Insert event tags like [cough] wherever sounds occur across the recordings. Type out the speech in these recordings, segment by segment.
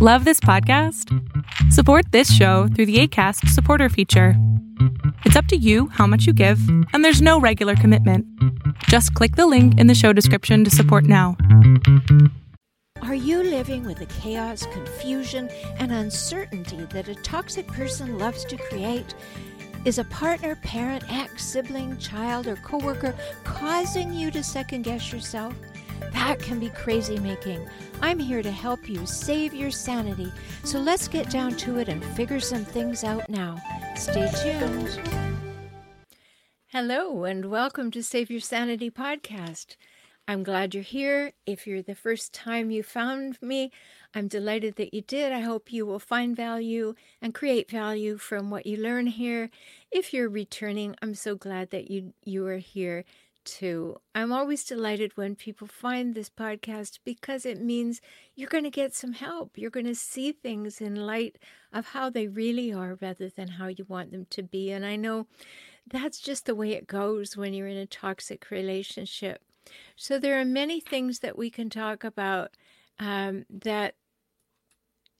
Love this podcast? Support this show through the ACAST supporter feature. It's up to you how much you give, and there's no regular commitment. Just click the link in the show description to support now. Are you living with the chaos, confusion, and uncertainty that a toxic person loves to create? Is a partner, parent, ex, sibling, child, or coworker causing you to second guess yourself? That can be crazy making. I'm here to help you save your sanity. So let's get down to it and figure some things out now. Stay tuned. Hello, and welcome to Save Your Sanity podcast. I'm glad you're here. If you're the first time you found me, I'm delighted that you did. I hope you will find value and create value from what you learn here. If you're returning, I'm so glad that you you are here too. I'm always delighted when people find this podcast because it means you're going to get some help. You're going to see things in light of how they really are rather than how you want them to be. And I know that's just the way it goes when you're in a toxic relationship. So there are many things that we can talk about um, that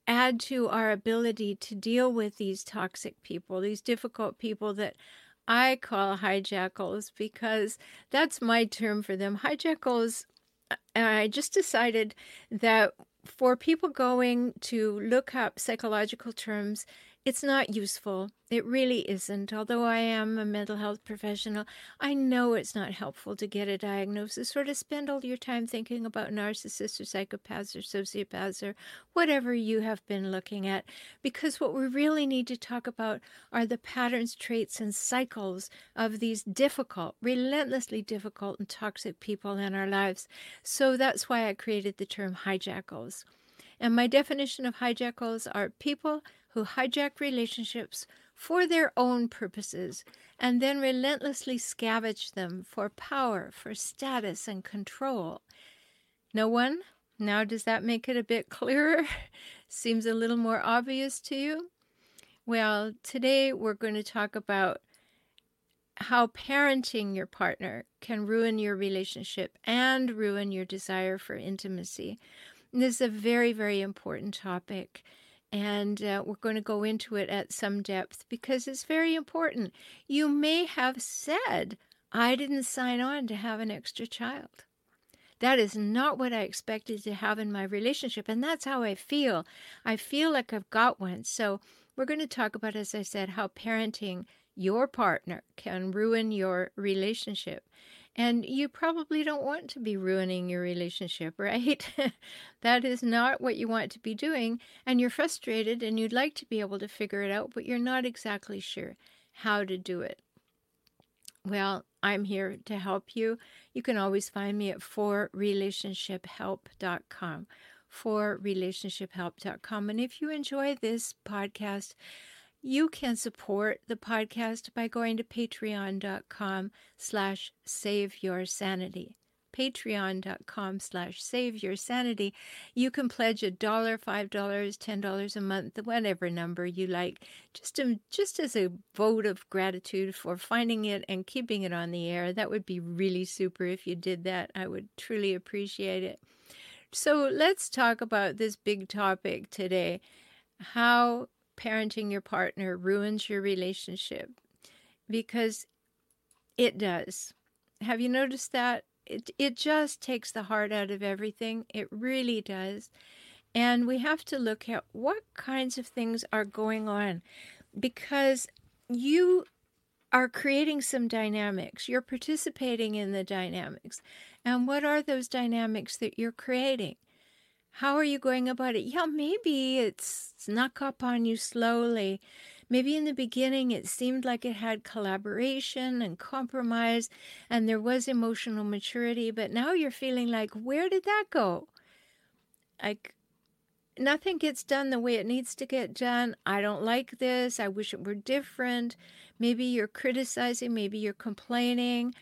add to our ability to deal with these toxic people, these difficult people that I call hijackals because that's my term for them. Hijackals, uh, I just decided that for people going to look up psychological terms, it's not useful. It really isn't. Although I am a mental health professional, I know it's not helpful to get a diagnosis or to spend all your time thinking about narcissists or psychopaths or sociopaths or whatever you have been looking at. Because what we really need to talk about are the patterns, traits, and cycles of these difficult, relentlessly difficult, and toxic people in our lives. So that's why I created the term hijackals. And my definition of hijackals are people who hijack relationships for their own purposes and then relentlessly scavenge them for power, for status, and control. No one? Now, does that make it a bit clearer? [laughs] Seems a little more obvious to you? Well, today we're going to talk about how parenting your partner can ruin your relationship and ruin your desire for intimacy. And this is a very, very important topic and uh, we're going to go into it at some depth because it's very important. You may have said, I didn't sign on to have an extra child. That is not what I expected to have in my relationship. And that's how I feel. I feel like I've got one. So, we're going to talk about, as I said, how parenting your partner can ruin your relationship. And you probably don't want to be ruining your relationship, right? [laughs] that is not what you want to be doing. And you're frustrated and you'd like to be able to figure it out, but you're not exactly sure how to do it. Well, I'm here to help you. You can always find me at forrelationshiphelp.com. Forrelationshiphelp.com. And if you enjoy this podcast, you can support the podcast by going to patreon.com slash save your sanity. Patreon.com slash save your sanity. You can pledge a dollar five dollars ten dollars a month whatever number you like just to, just as a vote of gratitude for finding it and keeping it on the air. That would be really super if you did that. I would truly appreciate it. So let's talk about this big topic today how parenting your partner ruins your relationship because it does. Have you noticed that? It, it just takes the heart out of everything. It really does. And we have to look at what kinds of things are going on because you are creating some dynamics. You're participating in the dynamics. And what are those dynamics that you're creating? How are you going about it? Yeah, maybe it's snuck up on you slowly. Maybe in the beginning it seemed like it had collaboration and compromise and there was emotional maturity, but now you're feeling like, where did that go? Like, nothing gets done the way it needs to get done. I don't like this. I wish it were different. Maybe you're criticizing, maybe you're complaining.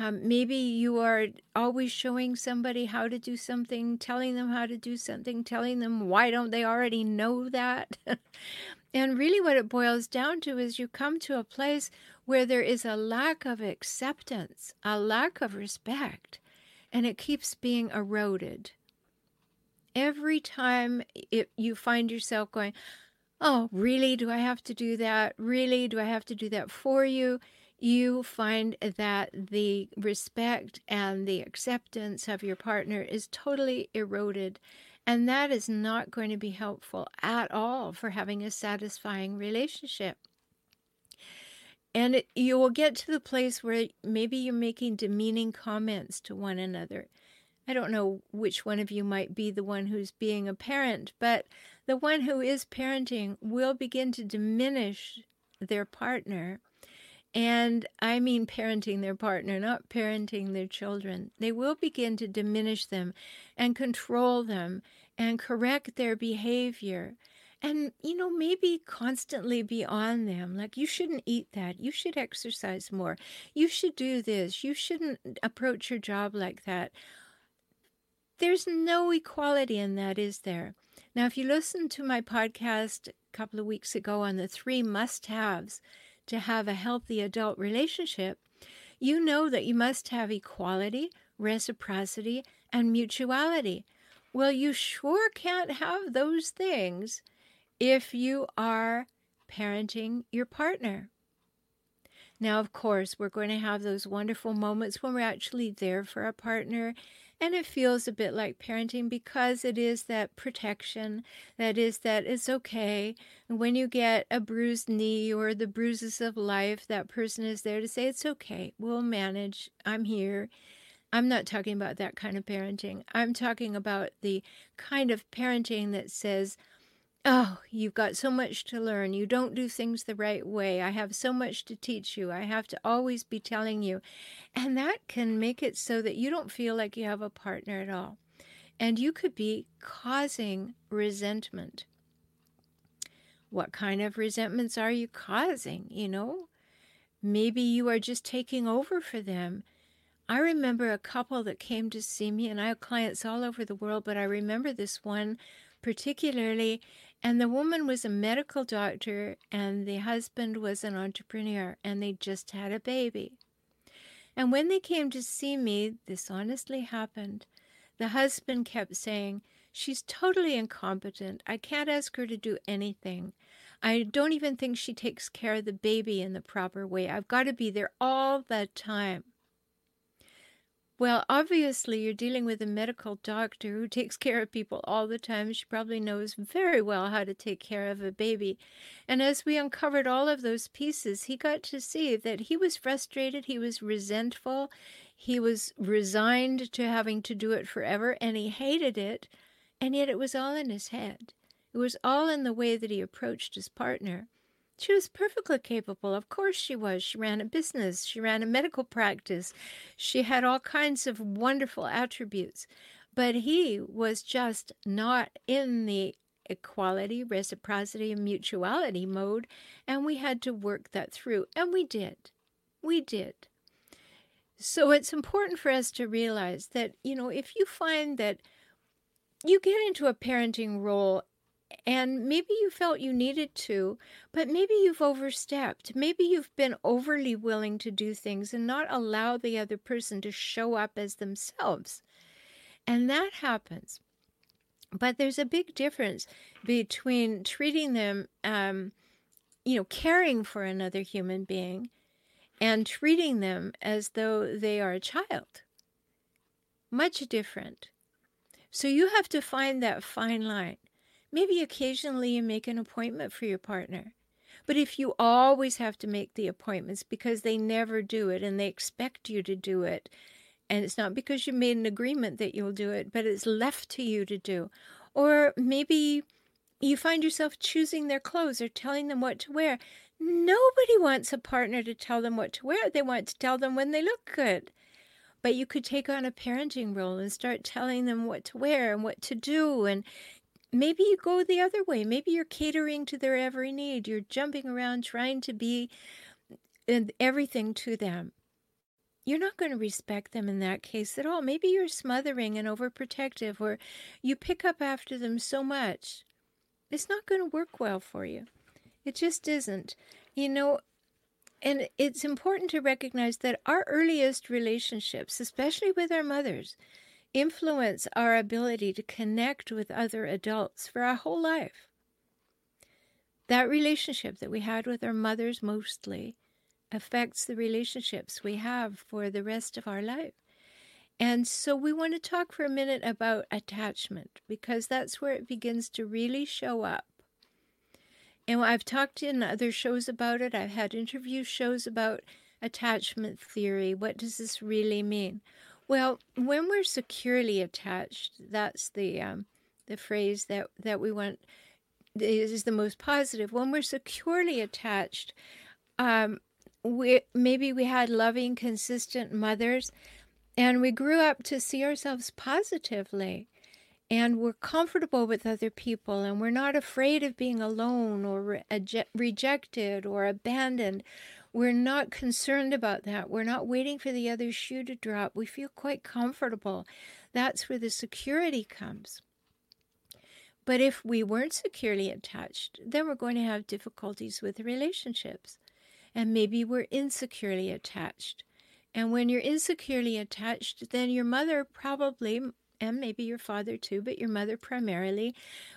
Um, maybe you are always showing somebody how to do something, telling them how to do something, telling them why don't they already know that? [laughs] and really, what it boils down to is you come to a place where there is a lack of acceptance, a lack of respect, and it keeps being eroded. Every time it, you find yourself going, Oh, really? Do I have to do that? Really? Do I have to do that for you? You find that the respect and the acceptance of your partner is totally eroded. And that is not going to be helpful at all for having a satisfying relationship. And it, you will get to the place where maybe you're making demeaning comments to one another. I don't know which one of you might be the one who's being a parent, but the one who is parenting will begin to diminish their partner. And I mean parenting their partner, not parenting their children. They will begin to diminish them and control them and correct their behavior. And, you know, maybe constantly be on them. Like, you shouldn't eat that. You should exercise more. You should do this. You shouldn't approach your job like that. There's no equality in that, is there? Now, if you listened to my podcast a couple of weeks ago on the three must haves to have a healthy adult relationship, you know that you must have equality, reciprocity, and mutuality. Well, you sure can't have those things if you are parenting your partner. Now, of course, we're going to have those wonderful moments when we're actually there for our partner and it feels a bit like parenting because it is that protection, that is that it's okay. And when you get a bruised knee or the bruises of life, that person is there to say, It's okay, we'll manage, I'm here. I'm not talking about that kind of parenting. I'm talking about the kind of parenting that says, Oh, you've got so much to learn. You don't do things the right way. I have so much to teach you. I have to always be telling you. And that can make it so that you don't feel like you have a partner at all. And you could be causing resentment. What kind of resentments are you causing? You know, maybe you are just taking over for them. I remember a couple that came to see me, and I have clients all over the world, but I remember this one particularly and the woman was a medical doctor, and the husband was an entrepreneur, and they just had a baby. And when they came to see me, this honestly happened. The husband kept saying, She's totally incompetent. I can't ask her to do anything. I don't even think she takes care of the baby in the proper way. I've got to be there all the time. Well, obviously, you're dealing with a medical doctor who takes care of people all the time. She probably knows very well how to take care of a baby. And as we uncovered all of those pieces, he got to see that he was frustrated, he was resentful, he was resigned to having to do it forever, and he hated it. And yet it was all in his head. It was all in the way that he approached his partner. She was perfectly capable. Of course she was. She ran a business. She ran a medical practice. She had all kinds of wonderful attributes. But he was just not in the equality, reciprocity, and mutuality mode. And we had to work that through. And we did. We did. So it's important for us to realize that, you know, if you find that you get into a parenting role and maybe you felt you needed to, but maybe you've overstepped. Maybe you've been overly willing to do things and not allow the other person to show up as themselves. And that happens. But there's a big difference between treating them, um, you know, caring for another human being and treating them as though they are a child. Much different. So you have to find that fine line. Maybe occasionally you make an appointment for your partner. But if you always have to make the appointments because they never do it and they expect you to do it, and it's not because you made an agreement that you'll do it, but it's left to you to do, or maybe you find yourself choosing their clothes or telling them what to wear. Nobody wants a partner to tell them what to wear. They want to tell them when they look good. But you could take on a parenting role and start telling them what to wear and what to do and maybe you go the other way. Maybe you're catering to their every need. You're jumping around trying to be everything to them. You're not going to respect them in that case at all. Maybe you're smothering and overprotective, or you pick up after them so much. It's not going to work well for you. It just isn't. You know, and it's important to recognize that our earliest relationships, especially with our mothers, influence our ability to connect with other adults for our whole life. That relationship that we had with our mothers mostly affects the relationships we have for the rest of our life. And so we want to talk for a minute about attachment because that's where it begins to really show up. And I've talked in other shows about it. I've had interview shows about attachment theory. What does this really mean? Well, when we're securely attached, that's the um, the phrase that that we want is the most positive. When we're securely attached, um, we maybe we had loving, consistent mothers, and we grew up to see ourselves positively, and we're comfortable with other people, and we're not afraid of being alone or re- rejected or abandoned. We're not concerned about that. We're not waiting for the other shoe to drop. We feel quite comfortable. That's where the security comes. But if we weren't securely attached, then we're going to have difficulties with relationships and maybe we're insecurely attached. And when you're insecurely attached, then your mother probably, and maybe your father too, but your mother primarily,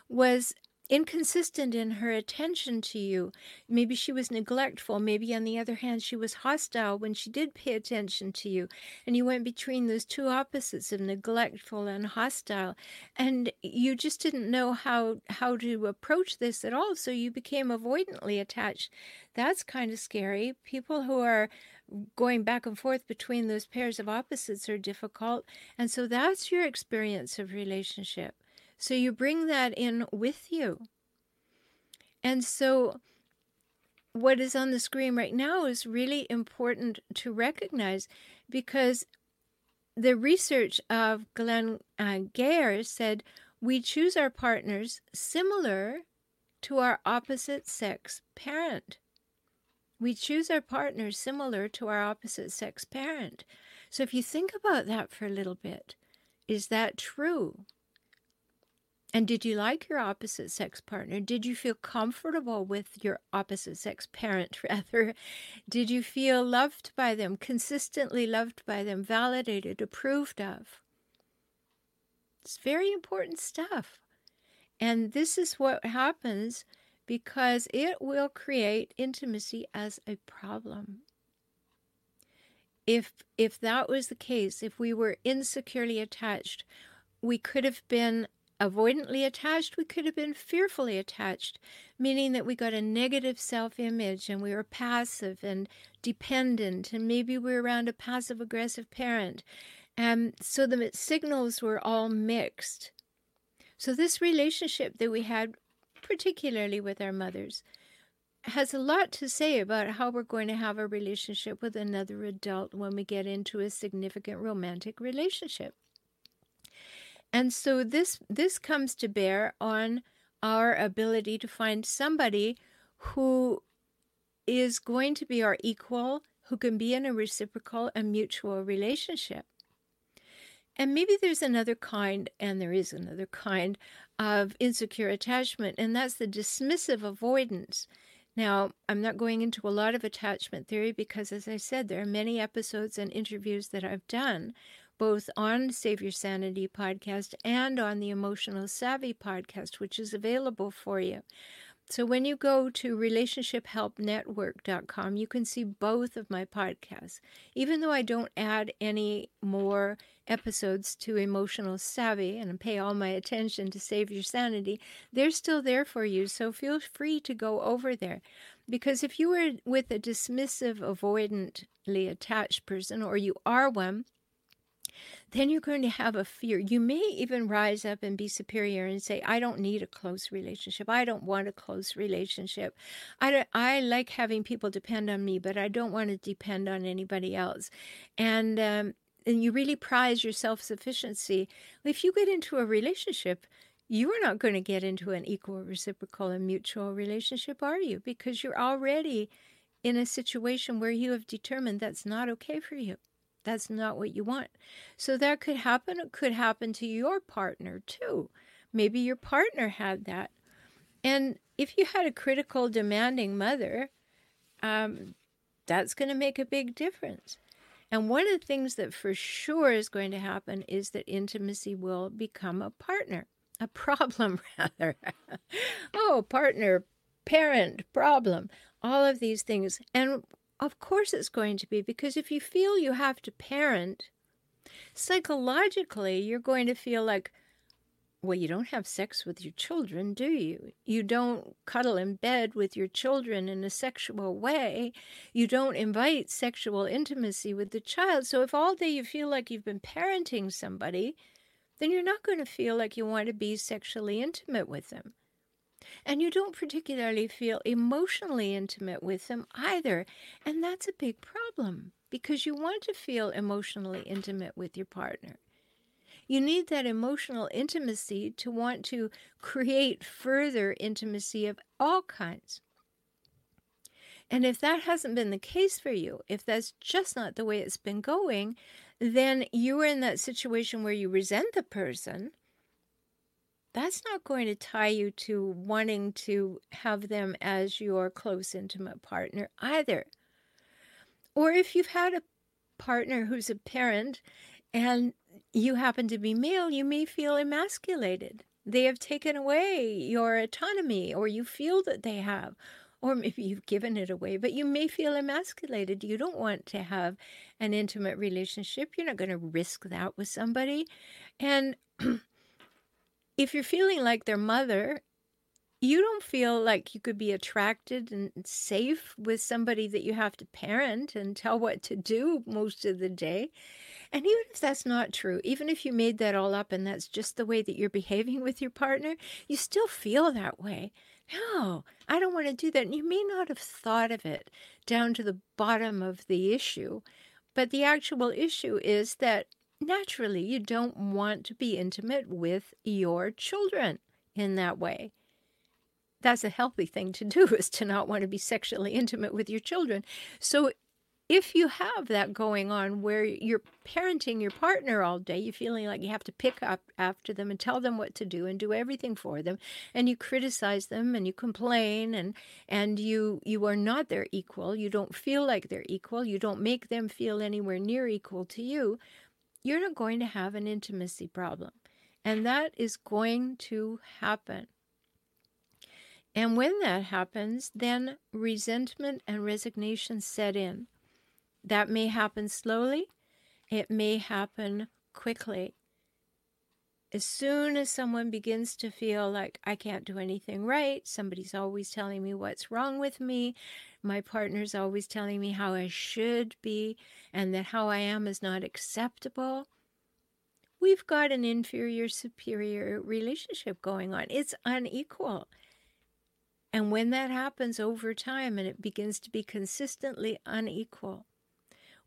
was inconsistent in her attention to you. Maybe she was neglectful. Maybe, on the other hand, she was hostile when she did pay attention to you. And you went between those two opposites of neglectful and hostile. And you just didn't know how, how to approach this at all. So you became avoidantly attached. That's kind of scary. People who are going back and forth between those pairs of opposites are difficult. And so that's your experience of relationship. So you bring that in with you. And so what is on the screen right now is really important to recognize because the research of Glenn uh, said we choose our partners similar to our opposite sex parent. We choose our partners similar to our opposite sex parent. So if you think about that for a little bit, is that true? And did you like your opposite sex partner? Did you feel comfortable with your opposite sex parent, [laughs] rather? Did you feel loved by them, consistently loved by them, validated, approved of? It's very important stuff. And this is what happens because it will create intimacy as a problem. If if that was the case, if we were insecurely attached, we could have been avoidantly attached, we could have been fearfully attached, meaning that we got a negative self image and we were passive and dependent, and maybe we were around a passive aggressive parent. And so the signals were all mixed. So, this relationship that we had, particularly with our mothers, has a lot to say about how we're going to have a relationship with another adult when we get into a significant romantic relationship. And so this this comes to bear on our ability to find somebody who is going to be our equal, who can be in a reciprocal and mutual relationship. And maybe there's another kind, and there is another kind of insecure attachment, and that's the dismissive avoidance. Now, I'm not going into a lot of attachment theory because, as I said, there are many episodes and interviews that I've done both on Save Your Sanity podcast and on the Emotional Savvy podcast, which is available for you. So when you go to relationshiphelpnetwork.com, you can see both of my podcasts. Even though I don't add any more episodes to Emotional Savvy and pay all my attention to Save Your Sanity, they're still there for you. So feel free to go over there. Because if you were with a dismissive, avoidantly attached person, or you are one, then you're going to have a fear. You may even rise up and be superior and say, I don't need a close relationship. I don't want a close relationship. I, I like having people depend on me, but I don't want to depend on anybody else. And, um, and you really prize your self sufficiency. If you get into a relationship, you are not going to get into an equal, reciprocal, and mutual relationship, are you? Because you're already in a situation where you have determined that's not okay for you. That's not what you want. So that could happen. It could happen to your partner too. Maybe your partner had that. And if you had a critical, demanding mother, um, that's going to make a big difference. And one of the things that for sure is going to happen is that intimacy will become a partner, a [laughs] problem, rather. [laughs] oh, partner, parent, problem, all of these things. And of course, it's going to be because if you feel you have to parent, psychologically, you're going to feel like, well, you don't have sex with your children, do you? You don't cuddle in bed with your children in a sexual way. You don't invite sexual intimacy with the child. So, if all day you feel like you've been parenting somebody, then you're not going to feel like you want to be sexually intimate with them. And you don't particularly feel emotionally intimate with them either. And that's a big problem because you want to feel emotionally intimate with your partner. You need that emotional intimacy to want to create further intimacy of all kinds. And if that hasn't been the case for you, if that's just not the way it's been going, then you are in that situation where you resent the person. That's not going to tie you to wanting to have them as your close, intimate partner either. Or if you've had a partner who's a parent and you happen to be male, you may feel emasculated. They have taken away your autonomy, or you feel that they have, or [laughs] maybe you've given it away, but you may feel emasculated. You don't want to have an intimate relationship. You're not going to risk that with somebody. And [clears throat] if you're feeling like their mother, you don't feel like you could be attracted and safe with somebody that you have to parent and tell what to do most of the day. And even if that's not true, even if you made that all up and that's just the way that you're behaving with your partner, you still feel that way. No, I don't want to do that. And you may not have thought of it down to the bottom of the issue, but the actual issue is that naturally you don't want to be intimate with your children in that way. That's a healthy thing to do [laughs] is to not want to be sexually intimate with your children. So if you have that going on where you're parenting your partner all day, you're feeling like you have to pick up after them and tell them what to do and do everything for them, and you criticize them and you complain and and you you are not their equal, you don't feel like they're equal, you don't make them feel anywhere near equal to you, you're not going to have an intimacy problem. And that is going to happen. And when that happens, then resentment and resignation set in that may happen slowly, it may happen quickly. As soon as someone begins to feel like I can't do anything right, somebody's always telling me what's wrong with me, my partner's always telling me how I should be, and that how I am is not acceptable, we've got an inferior superior relationship going on. It's unequal. And when that happens over time and it begins to be consistently unequal,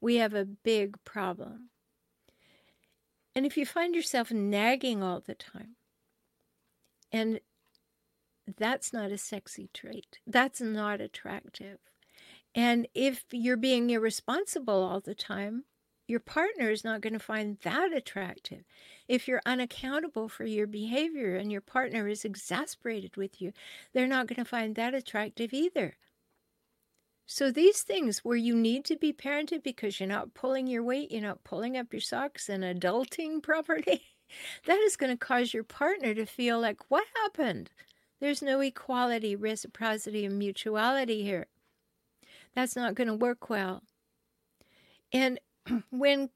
we have a big problem. And if you find yourself nagging all the time, and that's not a sexy trait, that's not attractive. And if you're being irresponsible all the time, your partner is not going to find that attractive. If you're unaccountable for your behavior and your partner is exasperated with you, they're not going to find that attractive either. So, these things where you need to be parented because you're not pulling your weight, you're not pulling up your socks and adulting [laughs] properly, that is going to cause your partner to feel like, what happened? There's no equality, reciprocity, and mutuality here. That's not going to work well. And [clears throat] when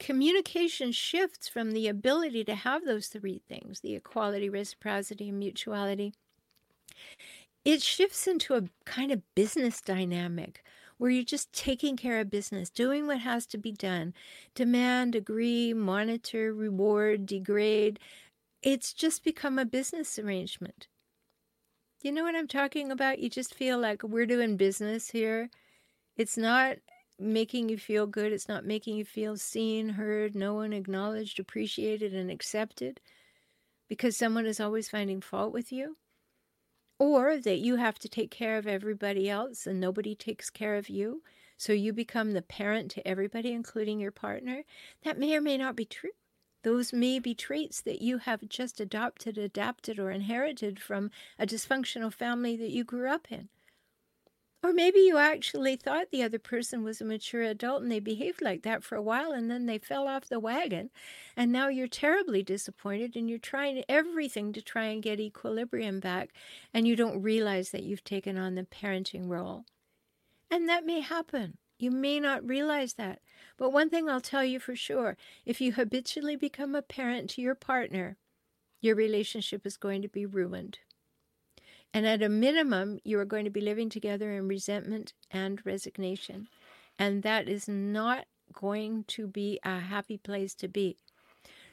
communication shifts from the ability to have those three things the equality, reciprocity, and mutuality it shifts into a kind of business dynamic where you're just taking care of business, doing what has to be done, demand, agree, monitor, reward, degrade. It's just become a business arrangement. You know what I'm talking about? You just feel like we're doing business here. It's not making you feel good. It's not making you feel seen, heard, known, acknowledged, appreciated, and accepted because someone is always finding fault with you or that you have to take care of everybody else and nobody takes care of you. So you become the parent to everybody, including your partner. That may or may not be true. Those may be traits that you have just adopted, adapted, or inherited from a dysfunctional family that you grew up in. Or maybe you actually thought the other person was a mature adult and they behaved like that for a while and then they fell off the wagon. And now you're terribly disappointed and you're trying everything to try and get equilibrium back. And you don't realize that you've taken on the parenting role. And that may happen. You may not realize that. But one thing I'll tell you for sure if you habitually become a parent to your partner, your relationship is going to be ruined. And at a minimum, you are going to be living together in resentment and resignation. And that is not going to be a happy place to be.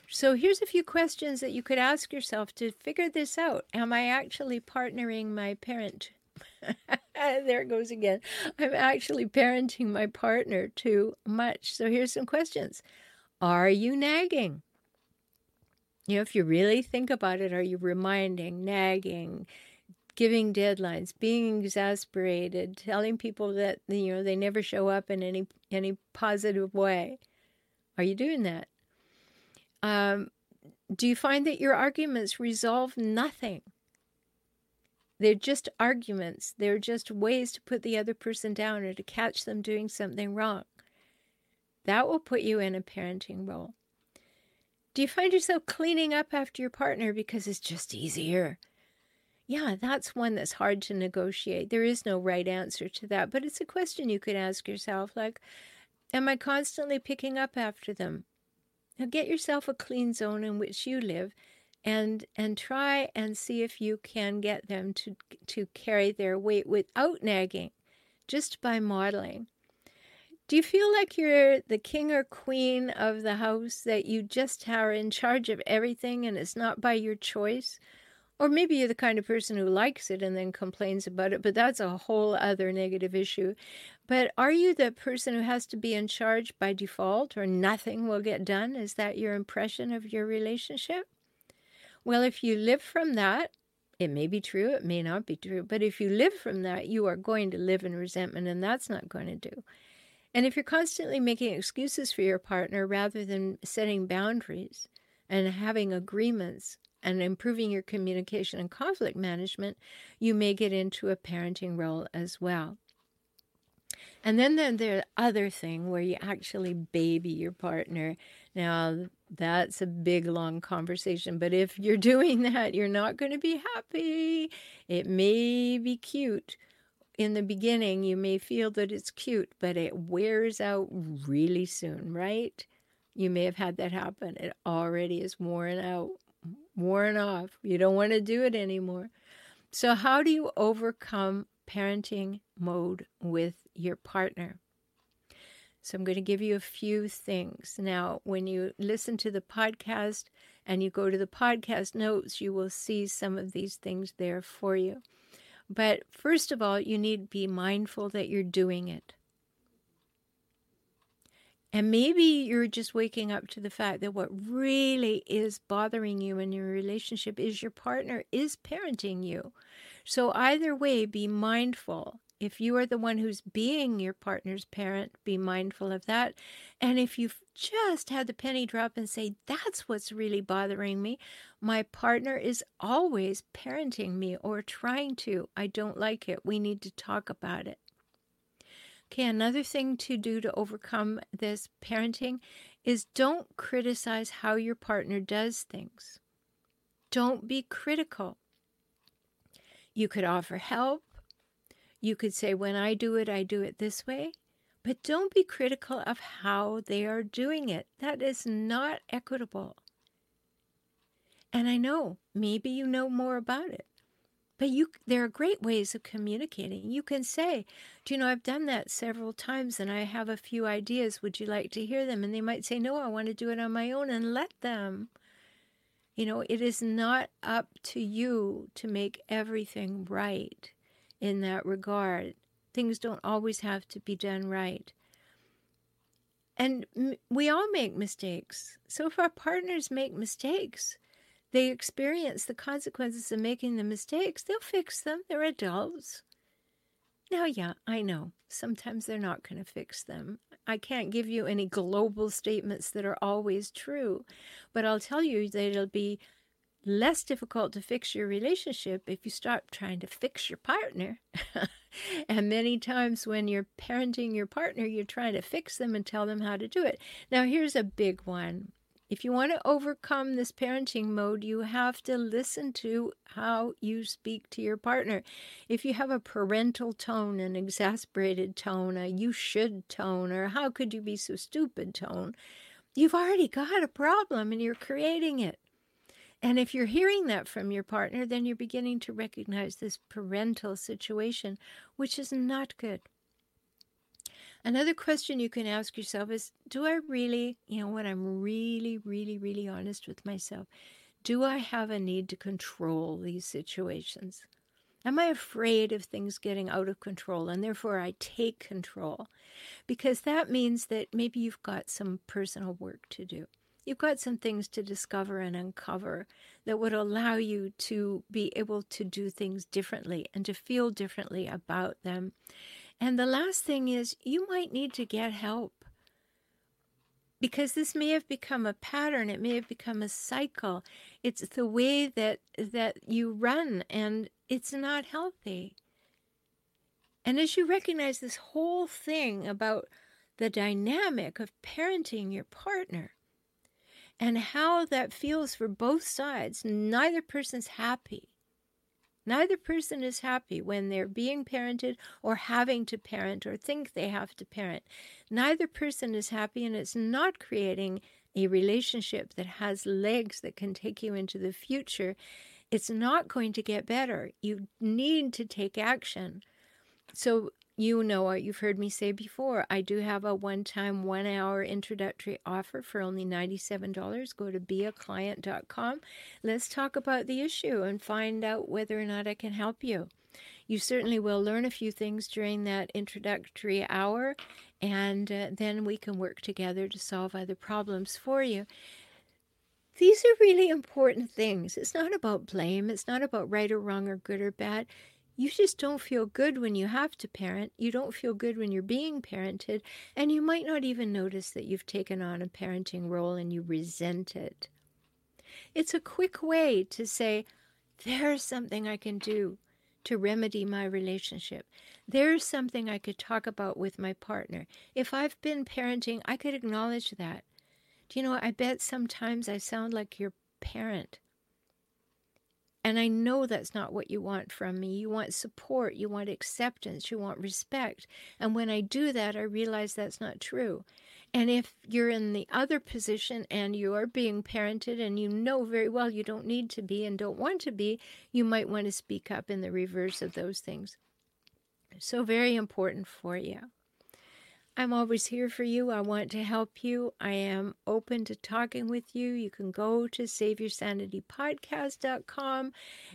So here's a few questions that you could ask yourself to figure this out. Am I actually partnering my parent? [laughs] there it goes again. I'm actually parenting my partner too much. So here's some questions. Are you nagging? You know, if you really think about it, are you reminding, nagging, giving deadlines, being exasperated, telling people that you know they never show up in any any positive way. Are you doing that? Um, do you find that your arguments resolve nothing? They're just arguments. They're just ways to put the other person down or to catch them doing something wrong. That will put you in a parenting role. Do you find yourself cleaning up after your partner because it's just easier? Yeah, that's one that's hard to negotiate. There is no right answer to that, but it's a question you could ask yourself like, am I constantly picking up after them? Now get yourself a clean zone in which you live and and try and see if you can get them to to carry their weight without nagging, just by modeling. Do you feel like you're the king or queen of the house that you just are in charge of everything and it's not by your choice? Or maybe you're the kind of person who likes it and then complains about it, but that's a whole other negative issue. But are you the person who has to be in charge by default or nothing will get done? Is that your impression of your relationship? Well, if you live from that, it may be true, it may not be true, but if you live from that, you are going to live in resentment, and that's not going to do. And if you're constantly making excuses for your partner rather than setting boundaries and having agreements and improving your communication and conflict management, you may get into a parenting role as well. And then there's the other thing where you actually baby your partner. Now, that's a big, long conversation, but if you're [laughs] doing that, you're not going to be happy. It may be cute. In the beginning, you may feel that it's cute, but it wears out really soon, right? You may have had that happen. It already is worn out worn off. You don't want to do it anymore. So, how do you overcome parenting mode with your partner? So, I'm going to give you a few things. Now, when you listen to the podcast and you go to the podcast notes, you will see some of these things there for you. But first of all, you need to be mindful that you're doing it. And maybe you're just waking up to the fact that what really is bothering you in your relationship is your partner is parenting you. So, either way, be mindful. If you are the one who's being your partner's parent, be mindful of that. And if you've just had the penny drop and say, that's what's really bothering me, my partner is always parenting me or trying to. I don't like it. We need to talk about it. Okay, another thing to do to overcome this parenting is don't criticize how your partner does things. Don't be critical. You could offer help. You could say, when I do it, I do it this way. But don't be critical of how they are doing it. That is not equitable. And I know maybe you know more about it. But you, there are great ways of communicating. You can say, "Do you know I've done that several times, and I have a few ideas. Would you like to hear them?" And they might say, "No, I want to do it on my own," and let them. You know, it is not up to you to make everything right in that regard. Things don't always have to be done right. And we all make mistakes. So if our partners make mistakes, they experience the consequences of making the mistakes, they'll fix them. They're adults. Now, yeah, I know. Sometimes they're not going to fix them. I can't give you any global statements that are always true, but I'll tell you that it'll be less difficult to fix your relationship if you stop trying to fix your partner [laughs] and many times when you're parenting your partner, you're trying to fix them and tell them how to do it. Now, here's a big one. If you want to overcome this parenting mode, you have to listen to how you speak to your partner. If you have a parental tone, an exasperated tone, a you should tone, or how could you be so stupid tone, you've already got a problem and you're creating it. And if you're hearing that from your partner, then you're beginning to recognize this parental situation, which is not good. Another question you can ask yourself is Do I really, you know, when I'm really, really, really honest with myself, do I have a need to control these situations? Am I afraid of things getting out of control and therefore I take control? Because that means that maybe you've got some personal work to do. You've got some things to discover and uncover that would allow you to be able to do things differently and to feel differently about them. And the last thing is you might need to get help. Because this may have become a pattern it may have become a cycle. It's the way that that you run and it's not healthy. And as you recognize this whole thing about the dynamic of parenting your partner and how that feels for both sides neither person's happy Neither person is happy when they're being parented or having to parent or think they have to parent. Neither person is happy, and it's not creating a relationship that has legs that can take you into the future. It's not going to get better. You need to take action. So, you know what you've heard me say before. I do have a one time, one hour introductory offer for only $97. Go to beaclient.com. Let's talk about the issue and find out whether or not I can help you. You certainly will learn a few things during that introductory hour, and uh, then we can work together to solve other problems for you. These are really important things. It's not about blame. It's not about right or wrong or good or bad you just don't feel good when you have to parent. You don't feel good when you're being parented. And you might not even notice that you've taken on a parenting role and you resent it. It's a quick way to say, there's something I can do to remedy my relationship. There's something I could talk about with my partner. If I've been parenting, I could acknowledge that. Do you know, I bet sometimes I sound like your parent. And I know that's not what you want from me. You want support, you want acceptance, you want respect. And when I do that, I realize that's not true. And if you're in the other position and you are being parented and you know very well you don't need to be and don't want to be, you might want to speak up in the reverse of those things. So, very important for you. I'm always here for you. I want to help you. I am open to talking with you. You can go to SaveYourSanityPodcast.com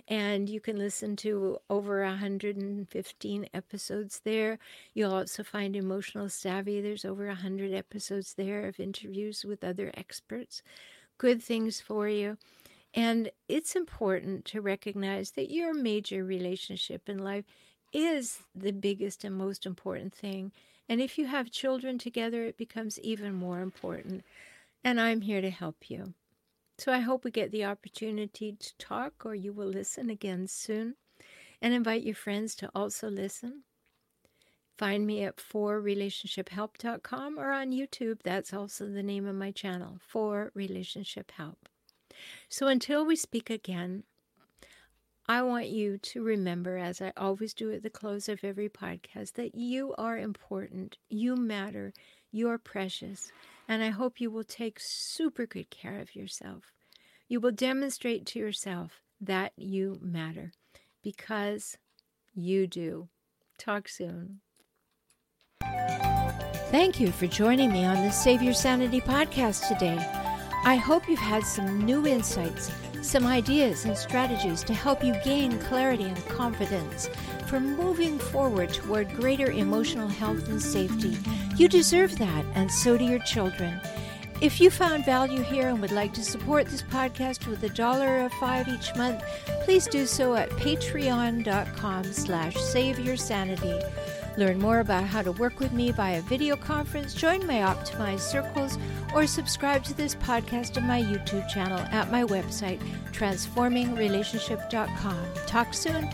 and you can listen to over 115 episodes there. You'll also find Emotional Savvy. There's over 100 episodes there of interviews with other experts. Good things for you. And it's important to recognize that your major relationship in life is the biggest and most important thing and if you have children together, it becomes even more important. And I'm here to help you. So I hope we get the opportunity to talk, or you will listen again soon. And invite your friends to also listen. Find me at forrelationshiphelp.com or on YouTube. That's also the name of my channel, For Relationship Help. So until we speak again, I want you to remember, as I always do at the close of every podcast, that you are important, you matter, you are precious, and I hope you will take super good care of yourself. You will demonstrate to yourself that you matter because you do. Talk soon. Thank you for joining me on the Save Your Sanity podcast today. I hope you've had some new insights some ideas and strategies to help you gain clarity and confidence for moving forward toward greater emotional health and safety. You deserve that, and so do your children. If you found value here and would like to support this podcast with a dollar or five each month, please do so at patreon.com slash save your sanity. Learn more about how to work with me via video conference, join my optimized circles, or subscribe to this podcast on my YouTube channel at my website, transformingrelationship.com. Talk soon.